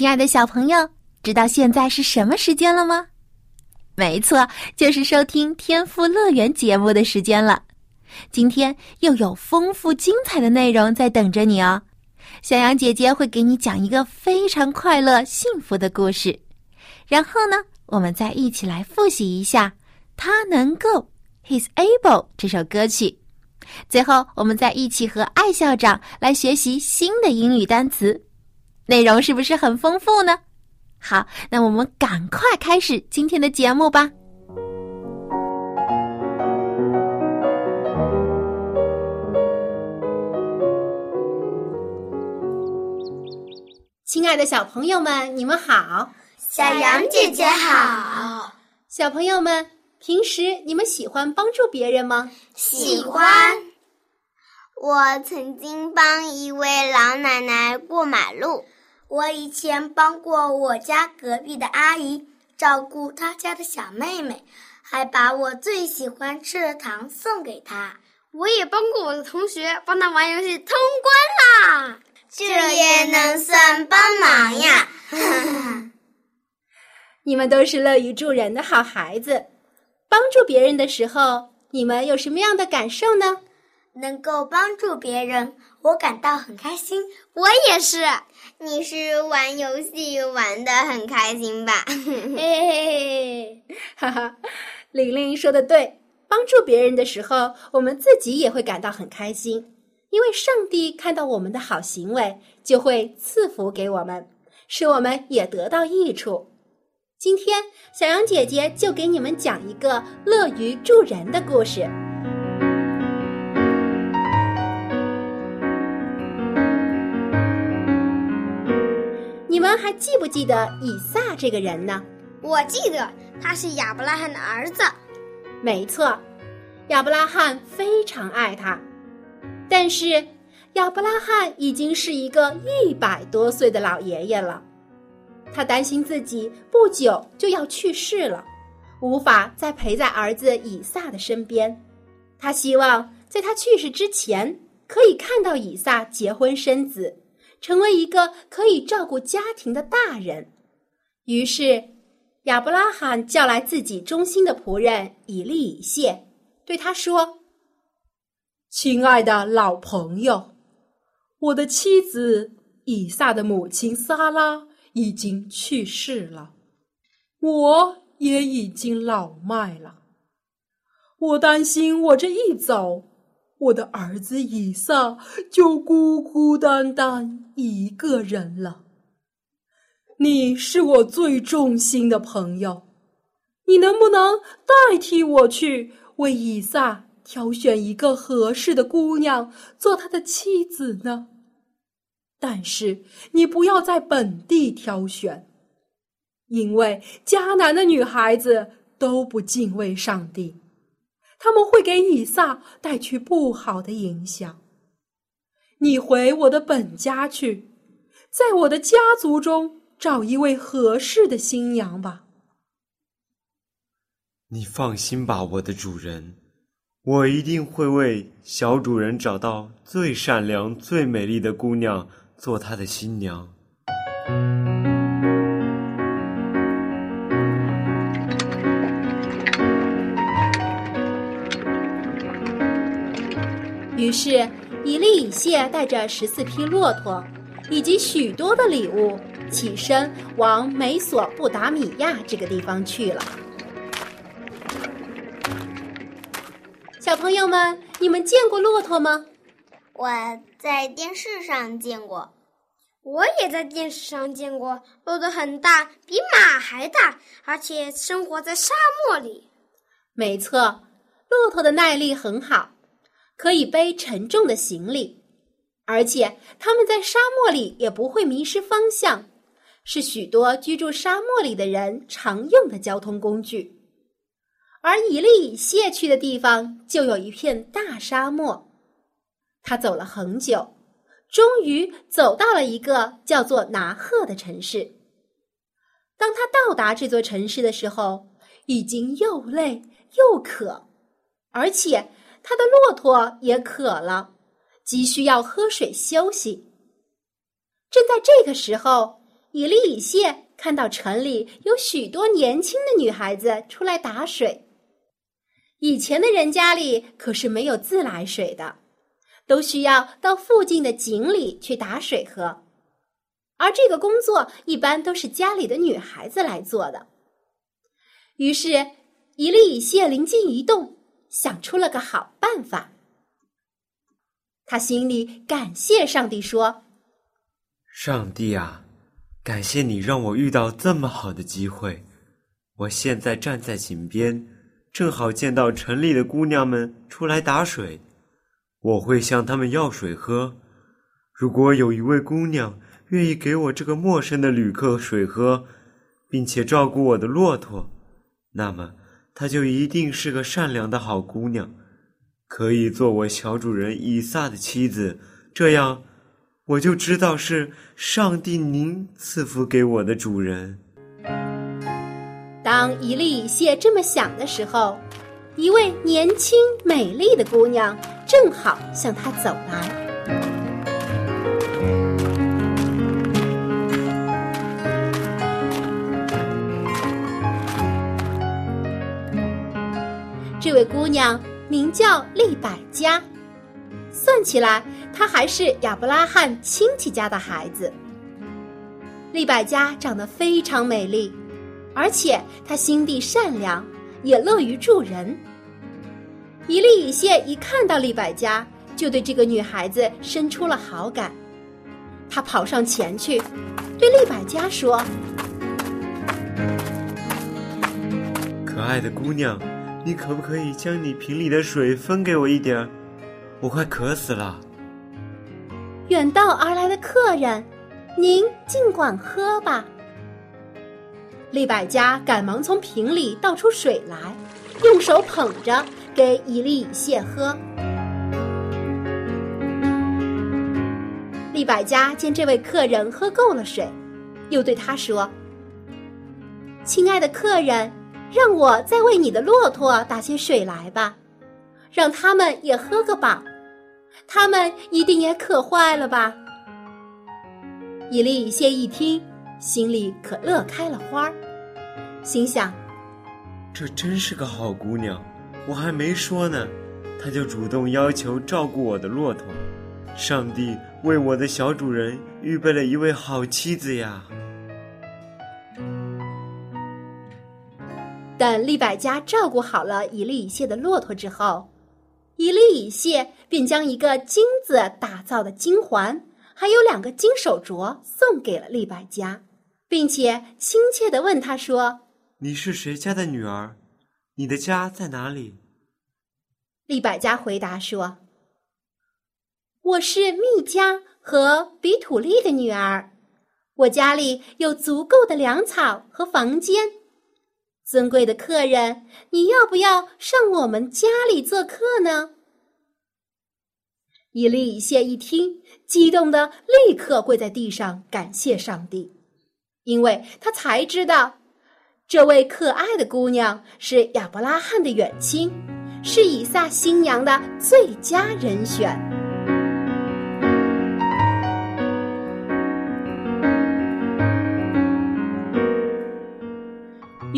亲爱的小朋友，知道现在是什么时间了吗？没错，就是收听《天赋乐园》节目的时间了。今天又有丰富精彩的内容在等着你哦。小羊姐姐会给你讲一个非常快乐、幸福的故事，然后呢，我们再一起来复习一下“他能够 ”（He's able） 这首歌曲。最后，我们再一起和艾校长来学习新的英语单词。内容是不是很丰富呢？好，那我们赶快开始今天的节目吧。亲爱的小朋友们，你们好！小羊姐姐好！小朋友们，平时你们喜欢帮助别人吗？喜欢。我曾经帮一位老奶奶过马路。我以前帮过我家隔壁的阿姨照顾她家的小妹妹，还把我最喜欢吃的糖送给她。我也帮过我的同学，帮他玩游戏通关啦。这也能算帮忙呀！你们都是乐于助人的好孩子。帮助别人的时候，你们有什么样的感受呢？能够帮助别人，我感到很开心。我也是。你是玩游戏玩的很开心吧？嘿嘿嘿，哈哈，玲玲说的对。帮助别人的时候，我们自己也会感到很开心，因为上帝看到我们的好行为，就会赐福给我们，使我们也得到益处。今天，小羊姐姐就给你们讲一个乐于助人的故事。们还记不记得以撒这个人呢？我记得他是亚伯拉罕的儿子。没错，亚伯拉罕非常爱他。但是亚伯拉罕已经是一个一百多岁的老爷爷了，他担心自己不久就要去世了，无法再陪在儿子以撒的身边。他希望在他去世之前可以看到以撒结婚生子。成为一个可以照顾家庭的大人，于是亚伯拉罕叫来自己忠心的仆人以利以谢，对他说：“亲爱的老朋友，我的妻子以撒的母亲撒拉已经去世了，我也已经老迈了，我担心我这一走。”我的儿子以撒就孤孤单单一个人了。你是我最忠心的朋友，你能不能代替我去为以撒挑选一个合适的姑娘做他的妻子呢？但是你不要在本地挑选，因为迦南的女孩子都不敬畏上帝。他们会给以撒带去不好的影响。你回我的本家去，在我的家族中找一位合适的新娘吧。你放心吧，我的主人，我一定会为小主人找到最善良、最美丽的姑娘做他的新娘。于是，以利以谢带着十四匹骆驼，以及许多的礼物，起身往美索不达米亚这个地方去了。小朋友们，你们见过骆驼吗？我在电视上见过，我也在电视上见过。骆驼很大，比马还大，而且生活在沙漠里。没错，骆驼的耐力很好。可以背沉重的行李，而且他们在沙漠里也不会迷失方向，是许多居住沙漠里的人常用的交通工具。而以利谢去的地方就有一片大沙漠，他走了很久，终于走到了一个叫做拿赫的城市。当他到达这座城市的时候，已经又累又渴，而且他的骆驼也渴了，急需要喝水休息。正在这个时候，以利以谢看到城里有许多年轻的女孩子出来打水。以前的人家里可是没有自来水的，都需要到附近的井里去打水喝，而这个工作一般都是家里的女孩子来做的。于是，伊利以谢灵机一动，想出了个好办法。他心里感谢上帝说：“上帝啊，感谢你让我遇到这么好的机会，我现在站在井边。”正好见到城里的姑娘们出来打水，我会向她们要水喝。如果有一位姑娘愿意给我这个陌生的旅客水喝，并且照顾我的骆驼，那么她就一定是个善良的好姑娘，可以做我小主人以撒的妻子。这样，我就知道是上帝您赐福给我的主人。当一粒谢这么想的时候，一位年轻美丽的姑娘正好向他走来。位姑娘名叫利百加，算起来，她还是亚伯拉罕亲戚家的孩子。利百加长得非常美丽。而且她心地善良，也乐于助人。以利以谢一看到利百加，就对这个女孩子生出了好感。他跑上前去，对利百加说：“可爱的姑娘，你可不可以将你瓶里的水分给我一点儿？我快渴死了。”远道而来的客人，您尽管喝吧。利百家赶忙从瓶里倒出水来，用手捧着给以利以谢喝。利百家见这位客人喝够了水，又对他说：“亲爱的客人，让我再为你的骆驼打些水来吧，让他们也喝个饱。他们一定也渴坏了吧？”伊利谢一听。心里可乐开了花儿心想：这真是个好姑娘，我还没说呢，她就主动要求照顾我的骆驼。上帝为我的小主人预备了一位好妻子呀！等利百加照顾好了以利以谢的骆驼之后，以利以谢便将一个金子打造的金环，还有两个金手镯送给了利百加。并且亲切的问他说：“你是谁家的女儿？你的家在哪里？”利百加回答说：“我是密加和比土利的女儿，我家里有足够的粮草和房间。尊贵的客人，你要不要上我们家里做客呢？”以利以谢一听，激动的立刻跪在地上感谢上帝。因为他才知道，这位可爱的姑娘是亚伯拉罕的远亲，是以撒新娘的最佳人选。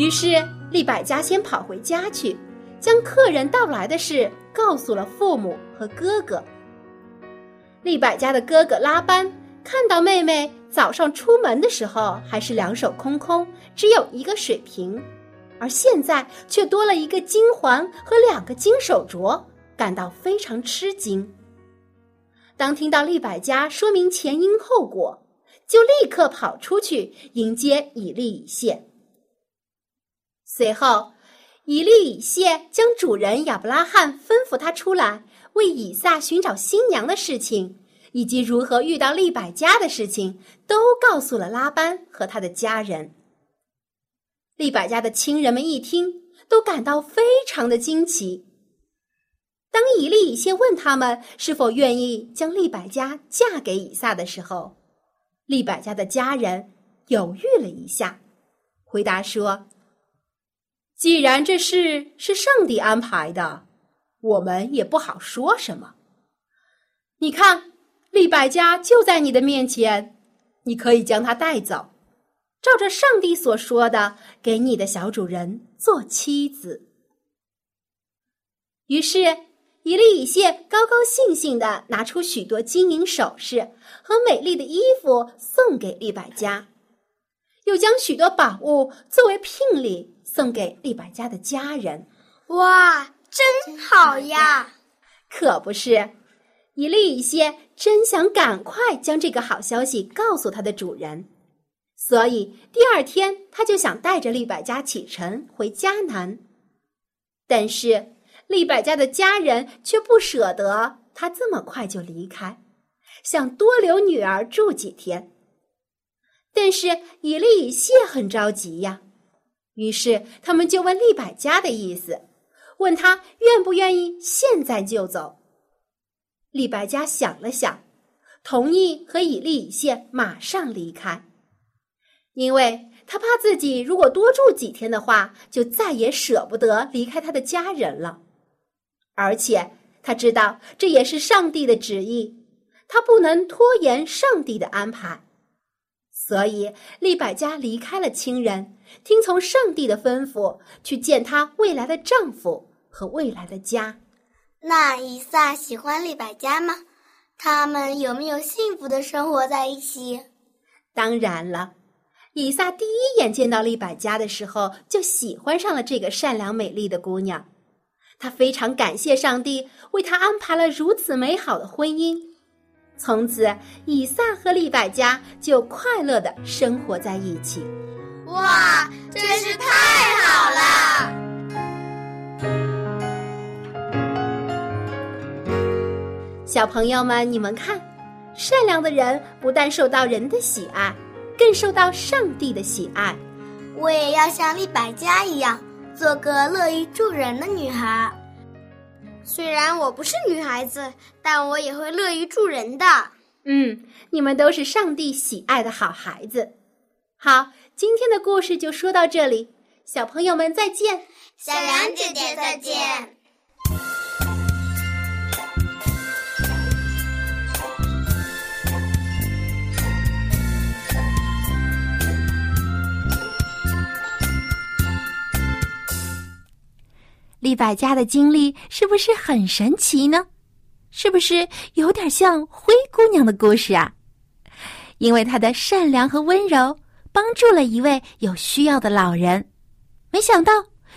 于是利百加先跑回家去，将客人到来的事告诉了父母和哥哥。利百加的哥哥拉班看到妹妹。早上出门的时候还是两手空空，只有一个水瓶，而现在却多了一个金环和两个金手镯，感到非常吃惊。当听到利百加说明前因后果，就立刻跑出去迎接以利以谢。随后，以利以谢将主人亚伯拉罕吩咐他出来为以撒寻找新娘的事情。以及如何遇到利百加的事情，都告诉了拉班和他的家人。利百加的亲人们一听，都感到非常的惊奇。当以利以谢问他们是否愿意将利百加嫁给以撒的时候，利百加的家人犹豫了一下，回答说：“既然这事是上帝安排的，我们也不好说什么。你看，利百加就在你的面前，你可以将她带走。”照着上帝所说的，给你的小主人做妻子。于是，以利以谢高高兴兴的拿出许多金银首饰和美丽的衣服送给利百加，又将许多宝物作为聘礼送给利百家的家人。哇，真好呀！可不是，以利以谢真想赶快将这个好消息告诉他的主人。所以第二天，他就想带着利百家启程回迦南，但是利百家的家人却不舍得他这么快就离开，想多留女儿住几天。但是以利以谢很着急呀，于是他们就问利百加的意思，问他愿不愿意现在就走。利百加想了想，同意和以利以谢马上离开。因为他怕自己如果多住几天的话，就再也舍不得离开他的家人了，而且他知道这也是上帝的旨意，他不能拖延上帝的安排，所以利百加离开了亲人，听从上帝的吩咐去见她未来的丈夫和未来的家。那以撒喜欢利百加吗？他们有没有幸福的生活在一起？当然了。以撒第一眼见到利百加的时候，就喜欢上了这个善良美丽的姑娘。他非常感谢上帝为他安排了如此美好的婚姻。从此，以撒和利百加就快乐的生活在一起。哇，真是太好了！小朋友们，你们看，善良的人不但受到人的喜爱。更受到上帝的喜爱。我也要像利百家一样，做个乐于助人的女孩。虽然我不是女孩子，但我也会乐于助人的。嗯，你们都是上帝喜爱的好孩子。好，今天的故事就说到这里，小朋友们再见。小杨姐姐再见。利百家的经历是不是很神奇呢？是不是有点像灰姑娘的故事啊？因为她的善良和温柔，帮助了一位有需要的老人，没想到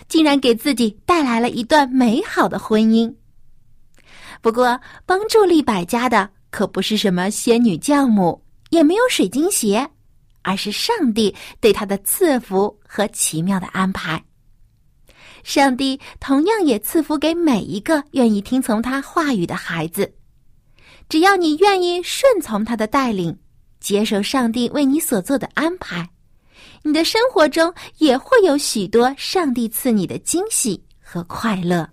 竟然给自己带来了一段美好的婚姻。不过，帮助利百家的可不是什么仙女教母，也没有水晶鞋，而是上帝对她的赐福和奇妙的安排。上帝同样也赐福给每一个愿意听从他话语的孩子。只要你愿意顺从他的带领，接受上帝为你所做的安排，你的生活中也会有许多上帝赐你的惊喜和快乐。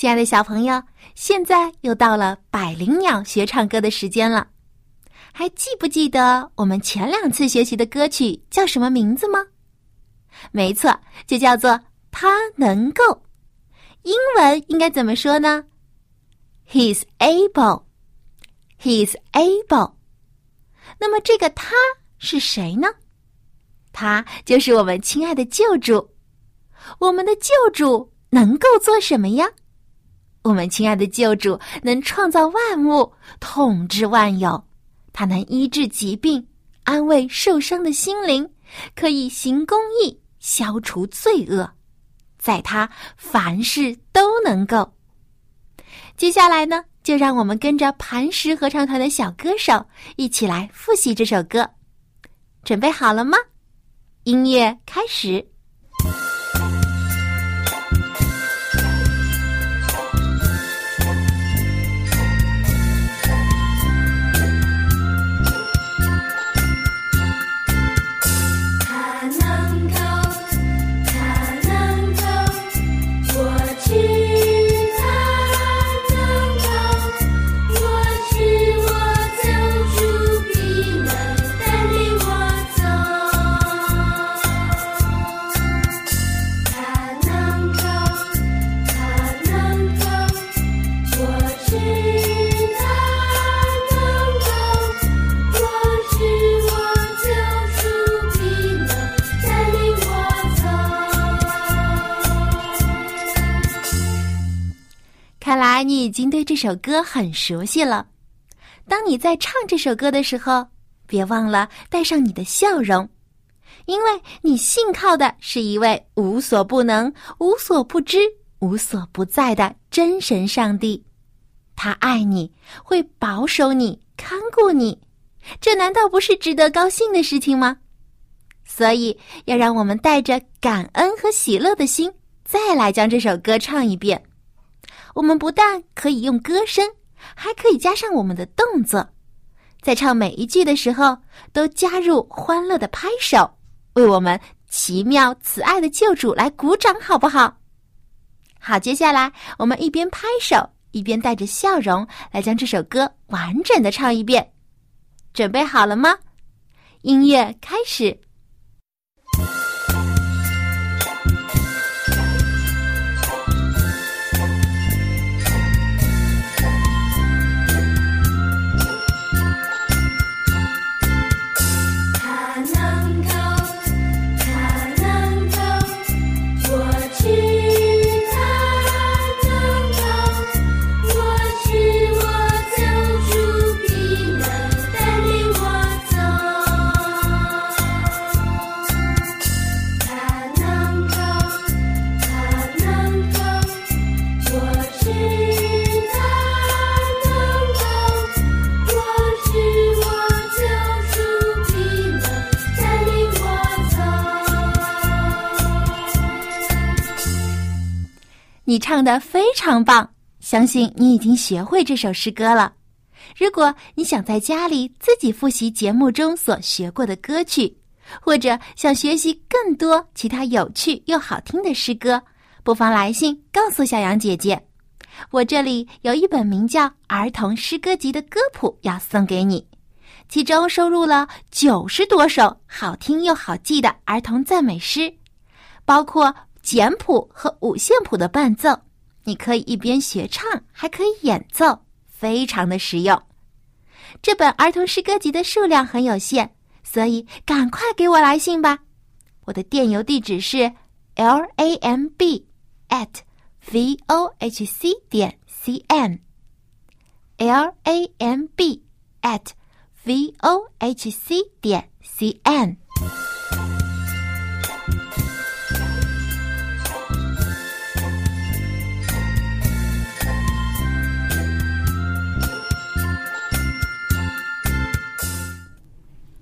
亲爱的小朋友，现在又到了百灵鸟学唱歌的时间了。还记不记得我们前两次学习的歌曲叫什么名字吗？没错，就叫做《他能够》。英文应该怎么说呢？He's able. He's able. 那么这个他是谁呢？他就是我们亲爱的救主。我们的救主能够做什么呀？我们亲爱的救主能创造万物，统治万有，他能医治疾病，安慰受伤的心灵，可以行公义，消除罪恶，在他凡事都能够。接下来呢，就让我们跟着磐石合唱团的小歌手一起来复习这首歌。准备好了吗？音乐开始。首歌很熟悉了。当你在唱这首歌的时候，别忘了带上你的笑容，因为你信靠的是一位无所不能、无所不知、无所不在的真神上帝。他爱你，会保守你、看顾你，这难道不是值得高兴的事情吗？所以，要让我们带着感恩和喜乐的心，再来将这首歌唱一遍。我们不但可以用歌声，还可以加上我们的动作，在唱每一句的时候都加入欢乐的拍手，为我们奇妙慈爱的救主来鼓掌，好不好？好，接下来我们一边拍手，一边带着笑容来将这首歌完整的唱一遍。准备好了吗？音乐开始。唱的非常棒，相信你已经学会这首诗歌了。如果你想在家里自己复习节目中所学过的歌曲，或者想学习更多其他有趣又好听的诗歌，不妨来信告诉小杨姐姐。我这里有一本名叫《儿童诗歌集》的歌谱要送给你，其中收录了九十多首好听又好记的儿童赞美诗，包括。简谱和五线谱的伴奏，你可以一边学唱，还可以演奏，非常的实用。这本儿童诗歌集的数量很有限，所以赶快给我来信吧。我的电邮地址是 l a m b at v o h c 点 c n，l a m b at v o h c 点 c n。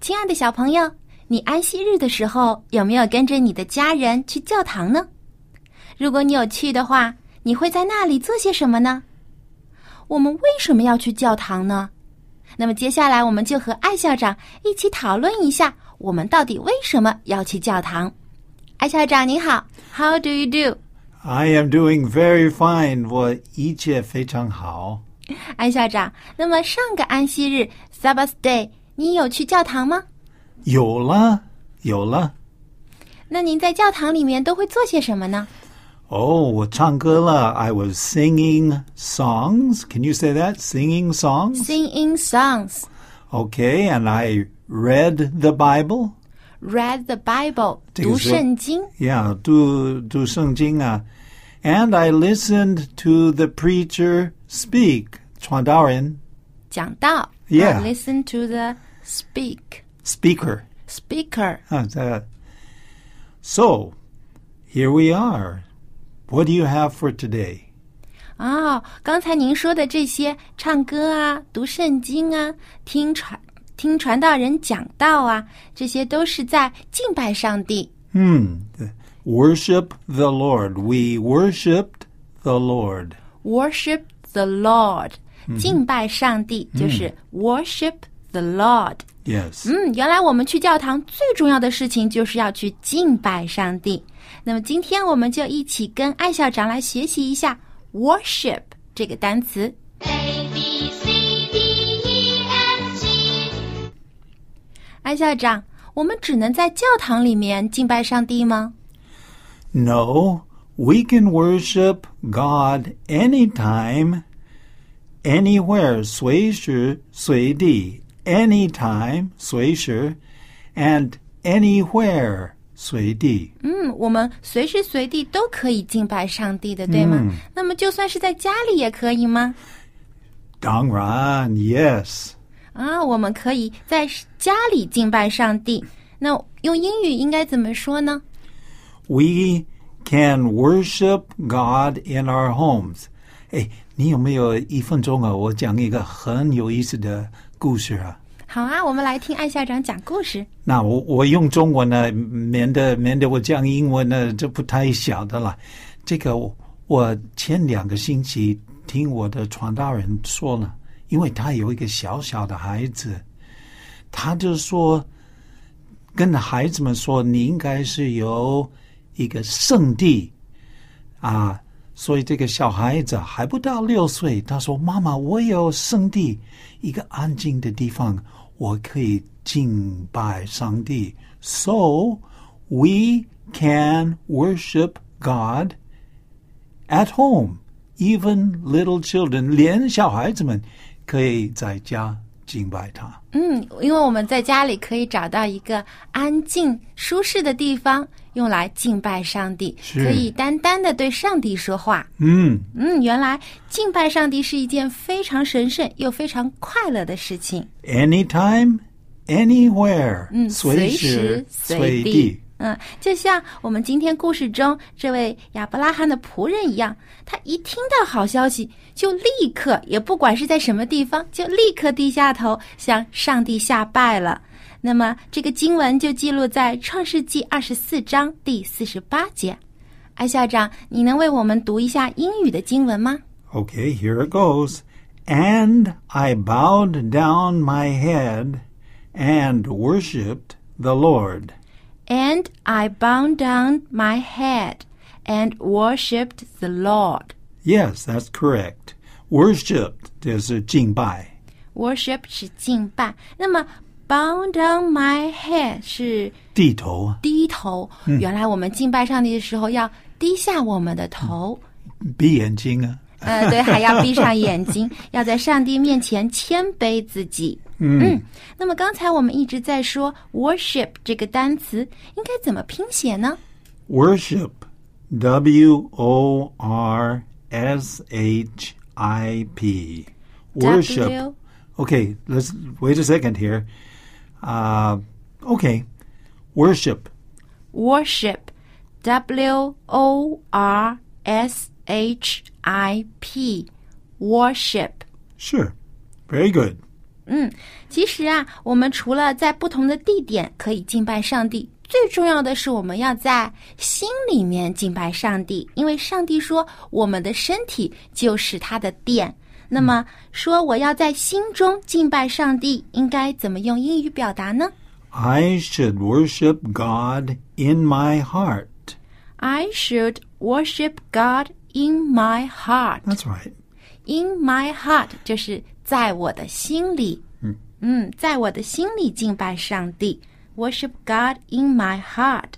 亲爱的小朋友，你安息日的时候有没有跟着你的家人去教堂呢？如果你有去的话，你会在那里做些什么呢？我们为什么要去教堂呢？那么接下来我们就和艾校长一起讨论一下，我们到底为什么要去教堂？艾校长您好，How do you do? I am doing very fine. 我一切非常好。艾校长，那么上个安息日 Sabbath Day。你有去教堂吗？有了，有了。那您在教堂里面都会做些什么呢？哦，我唱歌了。I was singing songs. Can you say that? Singing songs. Singing songs. Okay, and I read the Bible. Read the Bible. 读圣经。Yeah，读读圣经啊。And I listened to the preacher speak. 传道人讲道。Yeah. Listen to the speak. Speaker. Speaker. Uh, that. So, here we are. What do you have for today? 哦，刚才您说的这些，唱歌啊、读圣经啊、听传听传道人讲道啊，这些都是在敬拜上帝。 Hmm. Worship the Lord. We worshipped the Lord. Worship the Lord，、敬拜上帝就是 worship the Lord。Yes. 嗯，原来我们去教堂最重要的事情就是要去敬拜上帝。那么今天我们就一起跟艾校长来学习一下 worship 这个单词。A B C D E F G 艾校长，我们只能在教堂里面敬拜上帝吗？No, we can worship God anytime, anywhere, 随时随地 anytime, 随时 and anywhere, 随地嗯，我们随时随地都可以敬拜上帝的，对吗？那么就算是在家里也可以吗？当然 yes. 啊，我们可以在家里敬拜上帝。那用英语应该怎么说呢？We can worship God in our homes. 哎，你有没有一分钟啊？我讲一个很有意思的故事啊。好啊，我们来听艾校长讲故事。那我我用中文呢，免得免得我讲英文呢，这不太晓得了。这个我我前两个星期听我的传道人说了，因为他有一个小小的孩子，他就说跟孩子们说，你应该是有一个圣地啊。所以这个小孩子还不到六岁，他说：“妈妈，我有圣地，一个安静的地方，我可以敬拜上帝。So we can worship God at home. Even little children，连小孩子们可以在家敬拜他。嗯，因为我们在家里可以找到一个安静、舒适的地方，用来敬拜上帝，可以单单的对上帝说话。嗯，嗯，原来敬拜上帝是一件非常神圣又非常快乐的事情。anytime, anywhere，嗯，随时随地。嗯，就像我们今天故事中这位亚伯拉罕的仆人一样，他一听到好消息，就立刻，也不管是在什么地方，就立刻低下头向上帝下拜了。那么这个经文就记录在创世纪二十四章第四十八节。艾校长，你能为我们读一下英语的经文吗？Okay, here it goes. And I bowed down my head and worshipped the Lord. And I bowed down my head and worshipped the Lord. Yes, that's correct. Worshipped 就是敬拜。 Worship 是敬拜，那么 bow down my head 是地头低头。原来我们敬拜上帝的时候要低下我们的头，闭眼睛啊。呃，对，还要闭上眼睛，要在上帝面前谦卑自己。 嗯，那么刚才我们一直在说 worship 这个单词应该怎么拼写呢？ Worship, W O R S H I P. Worship. W Okay, let's wait a second here. Uh, okay, worship. worship W O R S H I P worship。 Sure, very good. 嗯，其实啊，我们除了在不同的地点可以敬拜上帝，最重要的是我们要在心里面敬拜上帝，因为上帝说我们的身体就是他的殿。那么说我要在心中敬拜上帝，应该怎么用英语表达呢 I should worship God in my heart.？I should worship God in my heart. That's right. In my heart 就是在我的心里，嗯在我的心里敬拜上帝，worship God in my heart。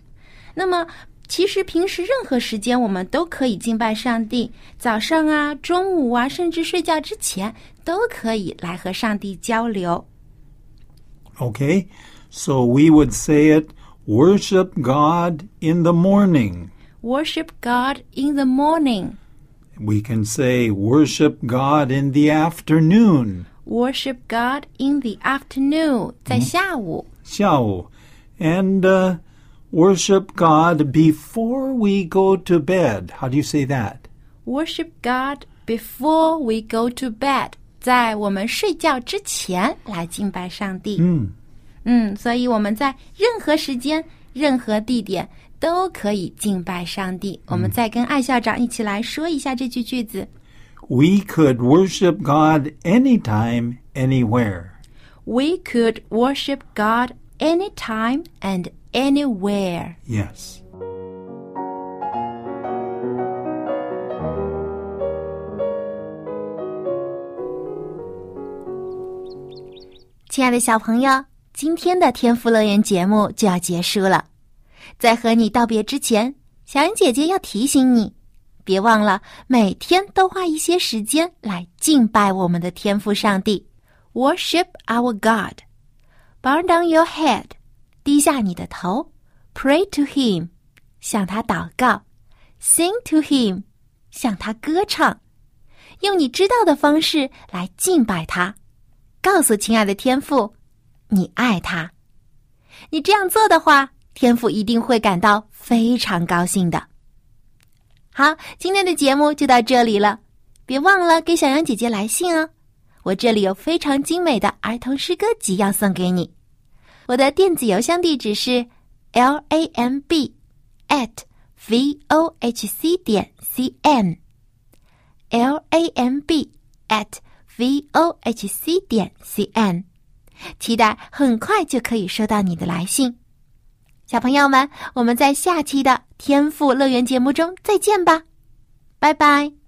那么，其实平时任何时间我们都可以敬拜上帝，早上啊、中午啊，甚至睡觉之前都可以来和上帝交流。 Okay, so we would say it worship God in the morning. Worship God in the morning, We can say worship God in the afternoon. worship God in the afternoon，在下午。下午 and uh, worship God before we go to bed. How do you say that? Worship God before we go to bed，在我们睡觉之前来敬拜上帝。嗯，嗯，所以我们在任何时间、任何地点 都可以敬拜上帝。我们再跟艾校长一起来说一下这句句子 We could worship God anytime, anywhere. ：We could worship God anytime and anywhere。 Yes. 亲爱的小朋友，今天的天赋乐园节目就要结束了。 在和你道别之前，小恩姐姐要提醒你，别忘了每天都花一些时间来敬拜我们的天赋上帝，worship our God。Bow down your head，低下你的头，pray to Him，向他祷告。；sing to Him，向他歌唱，用你知道的方式来敬拜他。告诉亲爱的天父，你爱他。你这样做的话，天父一定会感到非常高兴的。好，今天的节目就到这里了，别忘了给小羊姐姐来信哦。我这里有非常精美的儿童诗歌集要送给你。我的电子邮箱地址是 l a m b at v o h c 点 c n l a m b at v o h c 点 c n，期待很快就可以收到你的来信。小朋友们，我们在下期的天赋乐园节目中再见吧，拜拜。